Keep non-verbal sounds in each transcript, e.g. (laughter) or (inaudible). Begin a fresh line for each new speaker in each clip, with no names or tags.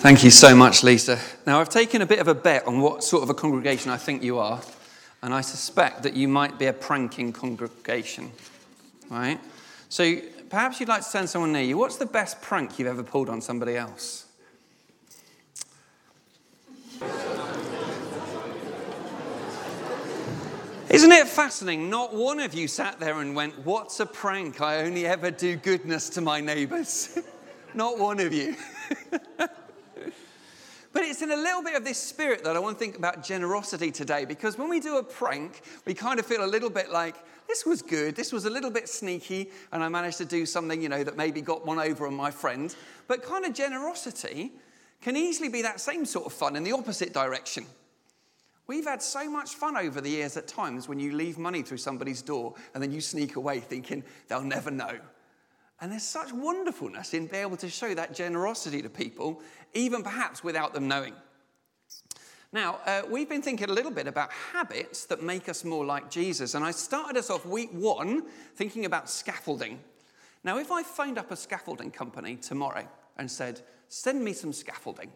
Thank you so much, Lisa. Now, I've taken a bit of a bet on what sort of a congregation I think you are, and I suspect that you might be a pranking congregation, right? So perhaps you'd like to send someone near you. What's the best prank you've ever pulled on somebody else? Isn't it fascinating? Not one of you sat there and went, What's a prank? I only ever do goodness to my neighbors. (laughs) Not one of you. (laughs) But it's in a little bit of this spirit that I want to think about generosity today because when we do a prank, we kind of feel a little bit like, this was good, this was a little bit sneaky, and I managed to do something, you know, that maybe got one over on my friend. But kind of generosity can easily be that same sort of fun in the opposite direction. We've had so much fun over the years at times when you leave money through somebody's door and then you sneak away thinking they'll never know. And there's such wonderfulness in being able to show that generosity to people, even perhaps without them knowing. Now, uh, we've been thinking a little bit about habits that make us more like Jesus. And I started us off week one thinking about scaffolding. Now, if I phoned up a scaffolding company tomorrow and said, send me some scaffolding,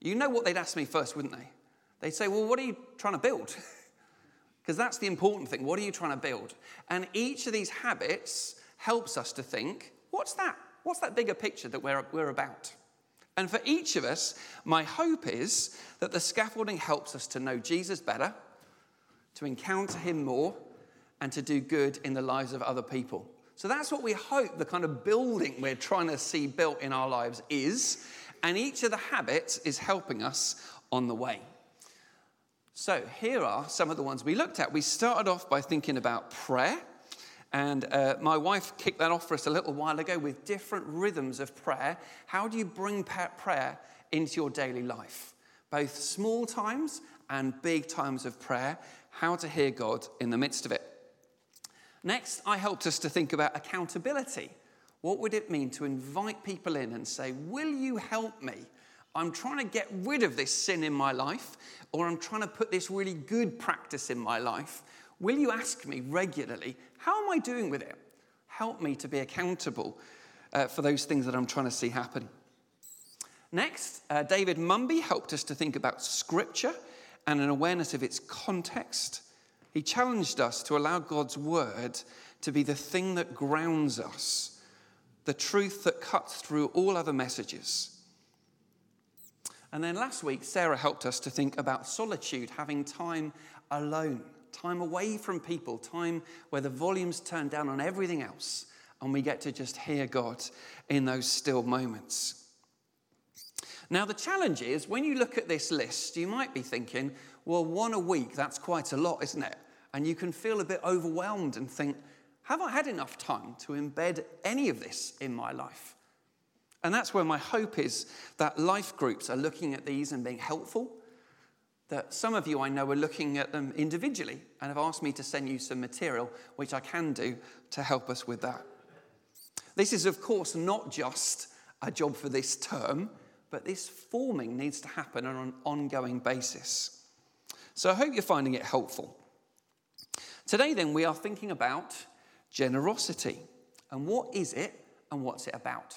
you know what they'd ask me first, wouldn't they? They'd say, well, what are you trying to build? (laughs) Because that's the important thing. What are you trying to build? And each of these habits helps us to think what's that? What's that bigger picture that we're, we're about? And for each of us, my hope is that the scaffolding helps us to know Jesus better, to encounter him more, and to do good in the lives of other people. So that's what we hope the kind of building we're trying to see built in our lives is. And each of the habits is helping us on the way. So here are some of the ones we looked at. We started off by thinking about prayer. And uh, my wife kicked that off for us a little while ago with different rhythms of prayer. How do you bring prayer into your daily life? Both small times and big times of prayer. How to hear God in the midst of it. Next, I helped us to think about accountability. What would it mean to invite people in and say, Will you help me? I'm trying to get rid of this sin in my life, or I'm trying to put this really good practice in my life. Will you ask me regularly, how am I doing with it? Help me to be accountable uh, for those things that I'm trying to see happen. Next, uh, David Mumby helped us to think about scripture and an awareness of its context. He challenged us to allow God's word to be the thing that grounds us, the truth that cuts through all other messages. And then last week, Sarah helped us to think about solitude, having time alone time away from people, time where the volume's turned down on everything else, and we get to just hear God in those still moments. Now, the challenge is when you look at this list, you might be thinking, well, one a week, that's quite a lot, isn't it? And you can feel a bit overwhelmed and think, have I had enough time to embed any of this in my life? And that's where my hope is that life groups are looking at these and being helpful that some of you I know are looking at them individually and have asked me to send you some material, which I can do to help us with that. This is, of course, not just a job for this term, but this forming needs to happen on an ongoing basis. So I hope you're finding it helpful. Today, then, we are thinking about generosity. And what is it and what's it about?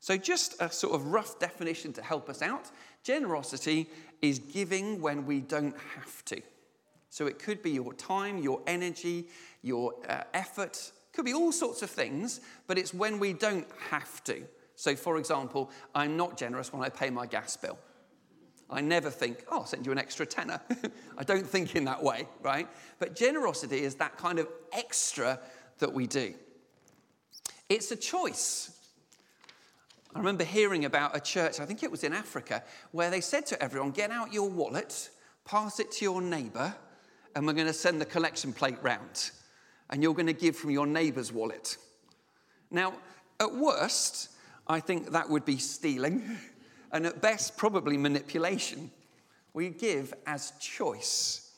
So, just a sort of rough definition to help us out generosity is giving when we don't have to. So, it could be your time, your energy, your uh, effort, could be all sorts of things, but it's when we don't have to. So, for example, I'm not generous when I pay my gas bill. I never think, oh, I'll send you an extra tenner. (laughs) I don't think in that way, right? But generosity is that kind of extra that we do. It's a choice. I remember hearing about a church, I think it was in Africa, where they said to everyone, Get out your wallet, pass it to your neighbor, and we're going to send the collection plate round. And you're going to give from your neighbor's wallet. Now, at worst, I think that would be stealing, (laughs) and at best, probably manipulation. We give as choice.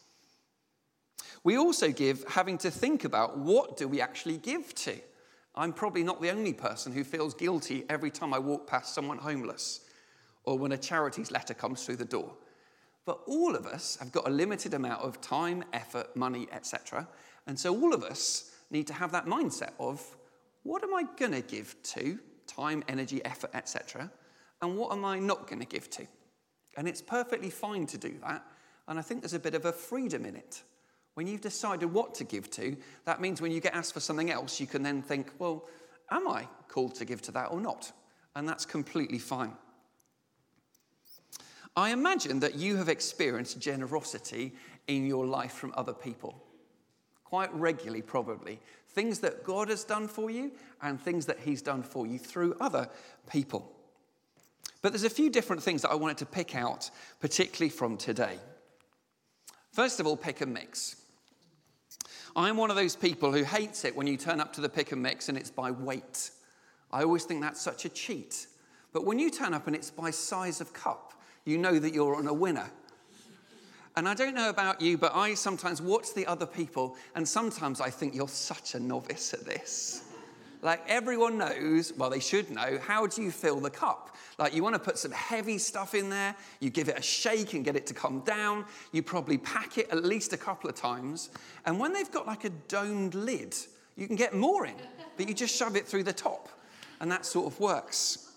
We also give having to think about what do we actually give to. I'm probably not the only person who feels guilty every time I walk past someone homeless or when a charities letter comes through the door. But all of us have got a limited amount of time, effort, money, etc. And so all of us need to have that mindset of what am I going to give to time, energy, effort, etc. and what am I not going to give to? And it's perfectly fine to do that. And I think there's a bit of a freedom in it. When you've decided what to give to, that means when you get asked for something else, you can then think, well, am I called to give to that or not? And that's completely fine. I imagine that you have experienced generosity in your life from other people. Quite regularly, probably. Things that God has done for you and things that He's done for you through other people. But there's a few different things that I wanted to pick out, particularly from today. First of all, pick and mix. I'm one of those people who hates it when you turn up to the pick and mix and it's by weight. I always think that's such a cheat. But when you turn up and it's by size of cup, you know that you're on a winner. And I don't know about you, but I sometimes watch the other people, and sometimes I think you're such a novice at this. Like everyone knows, well, they should know, how do you fill the cup? Like you want to put some heavy stuff in there, you give it a shake and get it to come down, you probably pack it at least a couple of times. And when they've got like a domed lid, you can get more in, but you just shove it through the top. And that sort of works.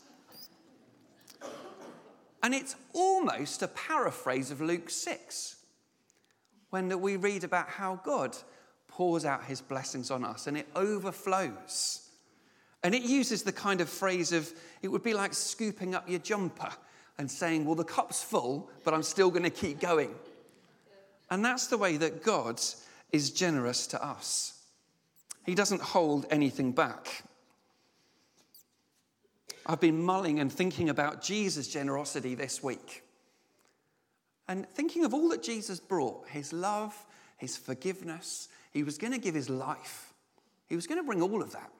And it's almost a paraphrase of Luke 6 when we read about how God pours out his blessings on us and it overflows. And it uses the kind of phrase of, it would be like scooping up your jumper and saying, well, the cup's full, but I'm still going to keep going. And that's the way that God is generous to us. He doesn't hold anything back. I've been mulling and thinking about Jesus' generosity this week. And thinking of all that Jesus brought his love, his forgiveness, he was going to give his life. He was going to bring all of that.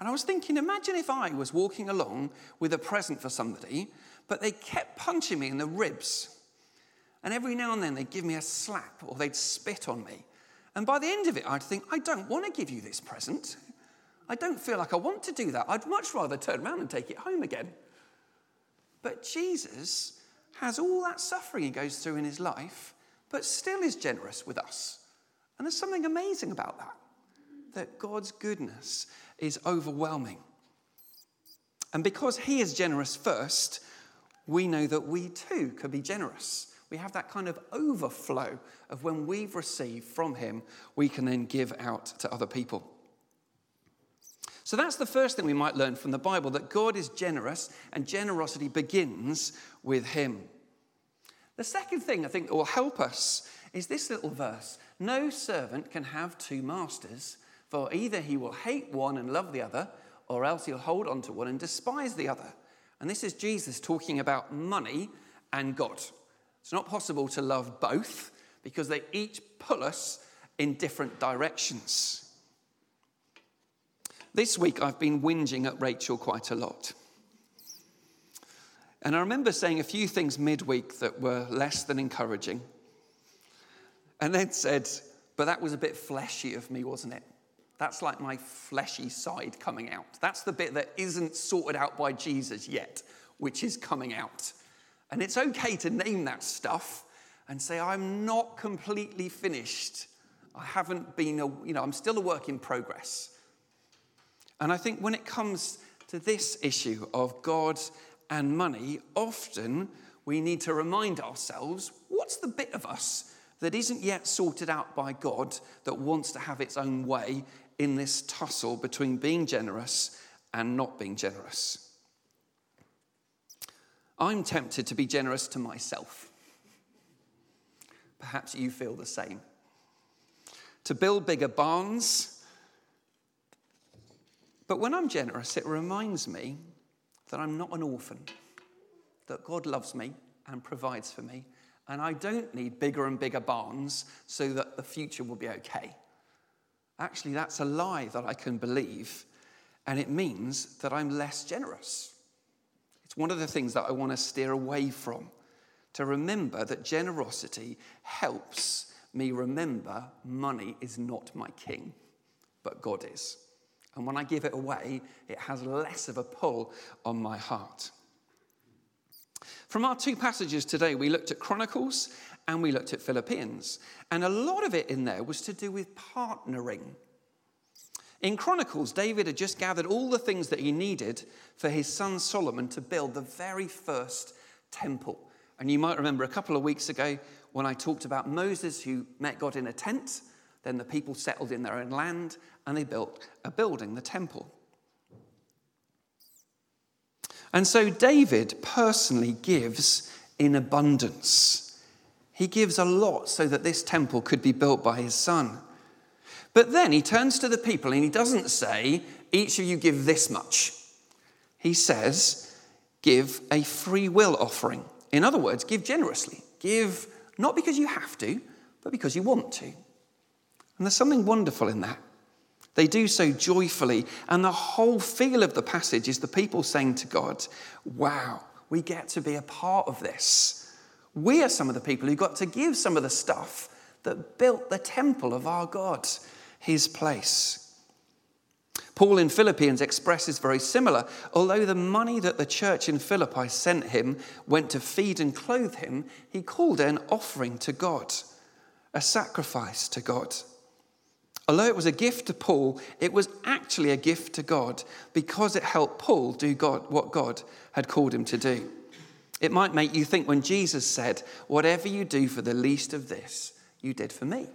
And I was thinking, imagine if I was walking along with a present for somebody, but they kept punching me in the ribs. And every now and then they'd give me a slap or they'd spit on me. And by the end of it, I'd think, I don't want to give you this present. I don't feel like I want to do that. I'd much rather turn around and take it home again. But Jesus has all that suffering he goes through in his life, but still is generous with us. And there's something amazing about that, that God's goodness is overwhelming. And because He is generous first, we know that we too can be generous. We have that kind of overflow of when we've received from Him, we can then give out to other people. So that's the first thing we might learn from the Bible that God is generous and generosity begins with Him. The second thing I think that will help us is this little verse No servant can have two masters, for either he will hate one and love the other, or else he'll hold on to one and despise the other. And this is Jesus talking about money and God. It's not possible to love both because they each pull us in different directions. This week I've been whinging at Rachel quite a lot. And I remember saying a few things midweek that were less than encouraging. And then said, but that was a bit fleshy of me, wasn't it? That's like my fleshy side coming out. That's the bit that isn't sorted out by Jesus yet, which is coming out. And it's okay to name that stuff and say, I'm not completely finished. I haven't been, a, you know, I'm still a work in progress. And I think when it comes to this issue of God and money, often we need to remind ourselves what's the bit of us that isn't yet sorted out by God that wants to have its own way in this tussle between being generous and not being generous. I'm tempted to be generous to myself. Perhaps you feel the same. To build bigger barns. But when I'm generous, it reminds me that I'm not an orphan, that God loves me and provides for me, and I don't need bigger and bigger barns so that the future will be okay. Actually, that's a lie that I can believe, and it means that I'm less generous. It's one of the things that I want to steer away from, to remember that generosity helps me remember money is not my king, but God is. And when I give it away, it has less of a pull on my heart. From our two passages today, we looked at Chronicles and we looked at Philippians. And a lot of it in there was to do with partnering. In Chronicles, David had just gathered all the things that he needed for his son Solomon to build the very first temple. And you might remember a couple of weeks ago when I talked about Moses who met God in a tent, then the people settled in their own land and they built a building, the temple. And so David personally gives in abundance. He gives a lot so that this temple could be built by his son. But then he turns to the people and he doesn't say, each of you give this much. He says, give a free will offering. In other words, give generously. Give not because you have to, but because you want to. And there's something wonderful in that. They do so joyfully. And the whole feel of the passage is the people saying to God, Wow, we get to be a part of this. We are some of the people who got to give some of the stuff that built the temple of our God, his place. Paul in Philippians expresses very similar. Although the money that the church in Philippi sent him went to feed and clothe him, he called it an offering to God, a sacrifice to God. Although it was a gift to Paul, it was actually a gift to God because it helped Paul do God, what God had called him to do. It might make you think when Jesus said, Whatever you do for the least of this, you did for me.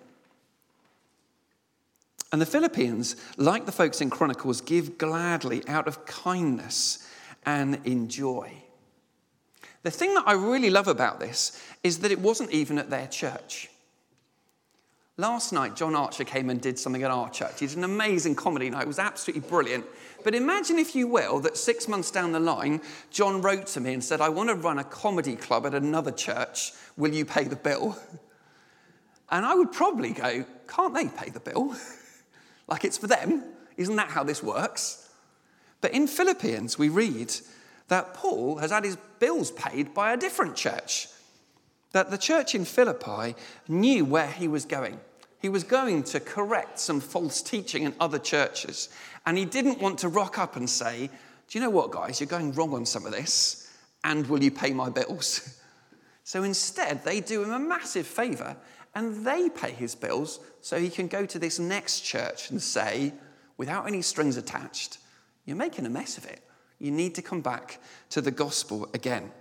And the Philippians, like the folks in Chronicles, give gladly out of kindness and in joy. The thing that I really love about this is that it wasn't even at their church. Last night, John Archer came and did something at our church. It's an amazing comedy night. It was absolutely brilliant. But imagine, if you will, that six months down the line, John wrote to me and said, I want to run a comedy club at another church. Will you pay the bill? And I would probably go, Can't they pay the bill? (laughs) like it's for them. Isn't that how this works? But in Philippians, we read that Paul has had his bills paid by a different church. That the church in Philippi knew where he was going. He was going to correct some false teaching in other churches. And he didn't want to rock up and say, Do you know what, guys? You're going wrong on some of this. And will you pay my bills? (laughs) So instead, they do him a massive favor and they pay his bills so he can go to this next church and say, without any strings attached, You're making a mess of it. You need to come back to the gospel again.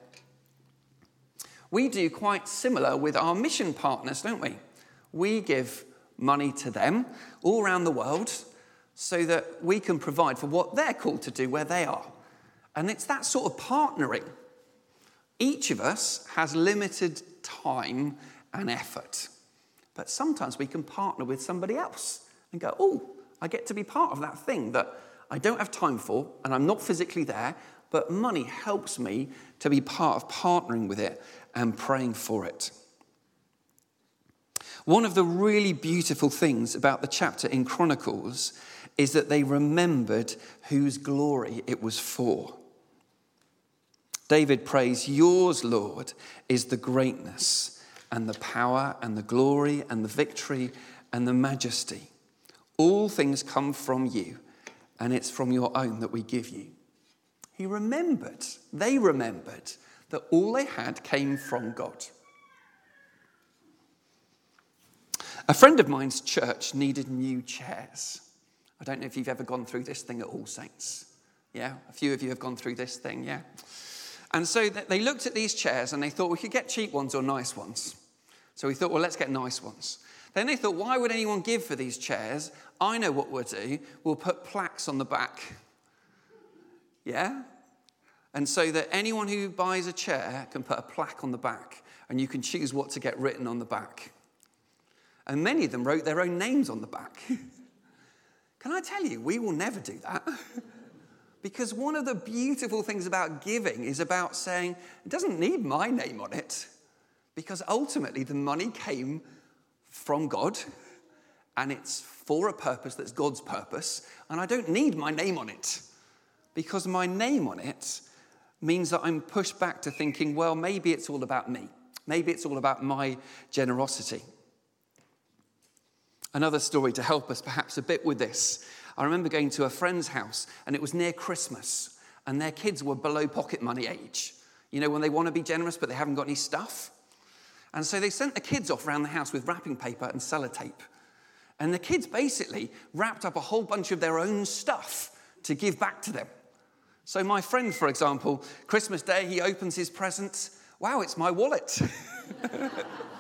We do quite similar with our mission partners, don't we? We give money to them all around the world so that we can provide for what they're called to do where they are. And it's that sort of partnering. Each of us has limited time and effort, but sometimes we can partner with somebody else and go, oh, I get to be part of that thing that I don't have time for and I'm not physically there, but money helps me to be part of partnering with it and praying for it. One of the really beautiful things about the chapter in Chronicles is that they remembered whose glory it was for. David prays, Yours, Lord, is the greatness and the power and the glory and the victory and the majesty. All things come from you, and it's from your own that we give you. He remembered, they remembered that all they had came from God. A friend of mine's church needed new chairs. I don't know if you've ever gone through this thing at All Saints. Yeah, a few of you have gone through this thing, yeah. And so they looked at these chairs and they thought we could get cheap ones or nice ones. So we thought, well, let's get nice ones. Then they thought, why would anyone give for these chairs? I know what we'll do. We'll put plaques on the back. Yeah? And so that anyone who buys a chair can put a plaque on the back and you can choose what to get written on the back. And many of them wrote their own names on the back. (laughs) Can I tell you, we will never do that. (laughs) because one of the beautiful things about giving is about saying, it doesn't need my name on it. Because ultimately, the money came from God and it's for a purpose that's God's purpose. And I don't need my name on it. Because my name on it means that I'm pushed back to thinking, well, maybe it's all about me. Maybe it's all about my generosity. Another story to help us perhaps a bit with this. I remember going to a friend's house and it was near Christmas and their kids were below pocket money age. You know, when they want to be generous but they haven't got any stuff. And so they sent the kids off around the house with wrapping paper and sellotape. And the kids basically wrapped up a whole bunch of their own stuff to give back to them. So, my friend, for example, Christmas Day, he opens his presents. Wow, it's my wallet. (laughs)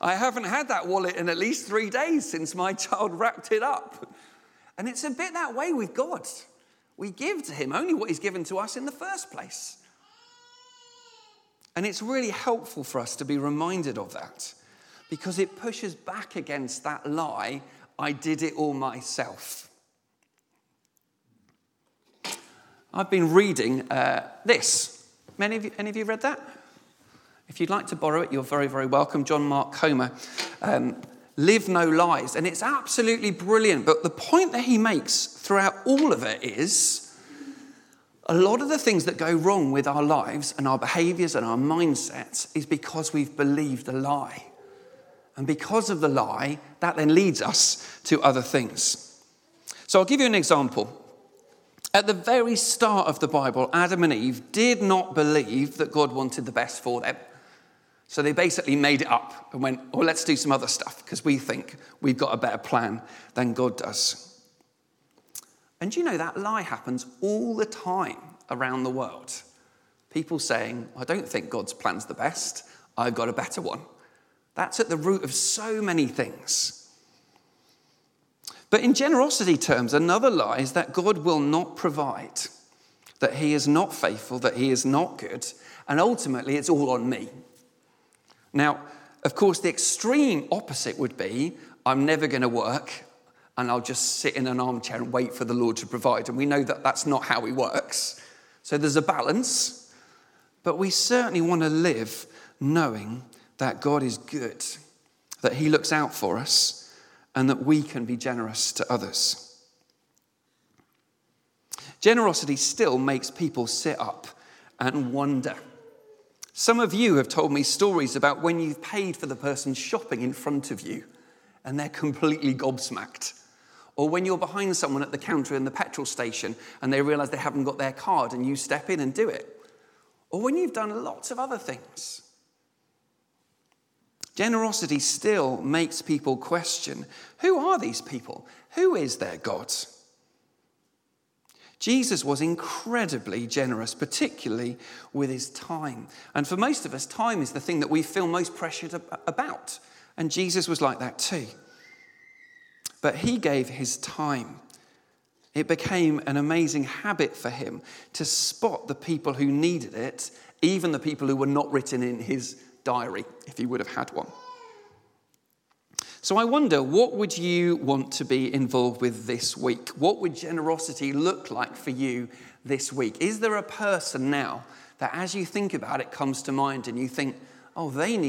I haven't had that wallet in at least three days since my child (laughs) wrapped it up. And it's a bit that way with God. We give to Him only what He's given to us in the first place. And it's really helpful for us to be reminded of that because it pushes back against that lie I did it all myself. I've been reading uh, this. Many of you, any of you read that? If you'd like to borrow it, you're very, very welcome. John Mark Comer, um, Live No Lies. And it's absolutely brilliant. But the point that he makes throughout all of it is a lot of the things that go wrong with our lives and our behaviors and our mindsets is because we've believed a lie. And because of the lie, that then leads us to other things. So I'll give you an example. At the very start of the Bible, Adam and Eve did not believe that God wanted the best for them. So they basically made it up and went, oh, let's do some other stuff because we think we've got a better plan than God does. And you know that lie happens all the time around the world. People saying, I don't think God's plan's the best, I've got a better one. That's at the root of so many things. But in generosity terms, another lie is that God will not provide, that He is not faithful, that He is not good, and ultimately it's all on me. Now, of course, the extreme opposite would be I'm never going to work and I'll just sit in an armchair and wait for the Lord to provide. And we know that that's not how He works. So there's a balance, but we certainly want to live knowing that God is good, that He looks out for us, and that we can be generous to others. Generosity still makes people sit up and wonder. Some of you have told me stories about when you've paid for the person shopping in front of you and they're completely gobsmacked. Or when you're behind someone at the counter in the petrol station and they realize they haven't got their card and you step in and do it. Or when you've done lots of other things. Generosity still makes people question who are these people? Who is their God? Jesus was incredibly generous, particularly with his time. And for most of us, time is the thing that we feel most pressured about. And Jesus was like that too. But he gave his time. It became an amazing habit for him to spot the people who needed it, even the people who were not written in his diary, if he would have had one. So I wonder, what would you want to be involved with this week? What would generosity look like for you this week? Is there a person now that, as you think about it, comes to mind and you think, oh, they need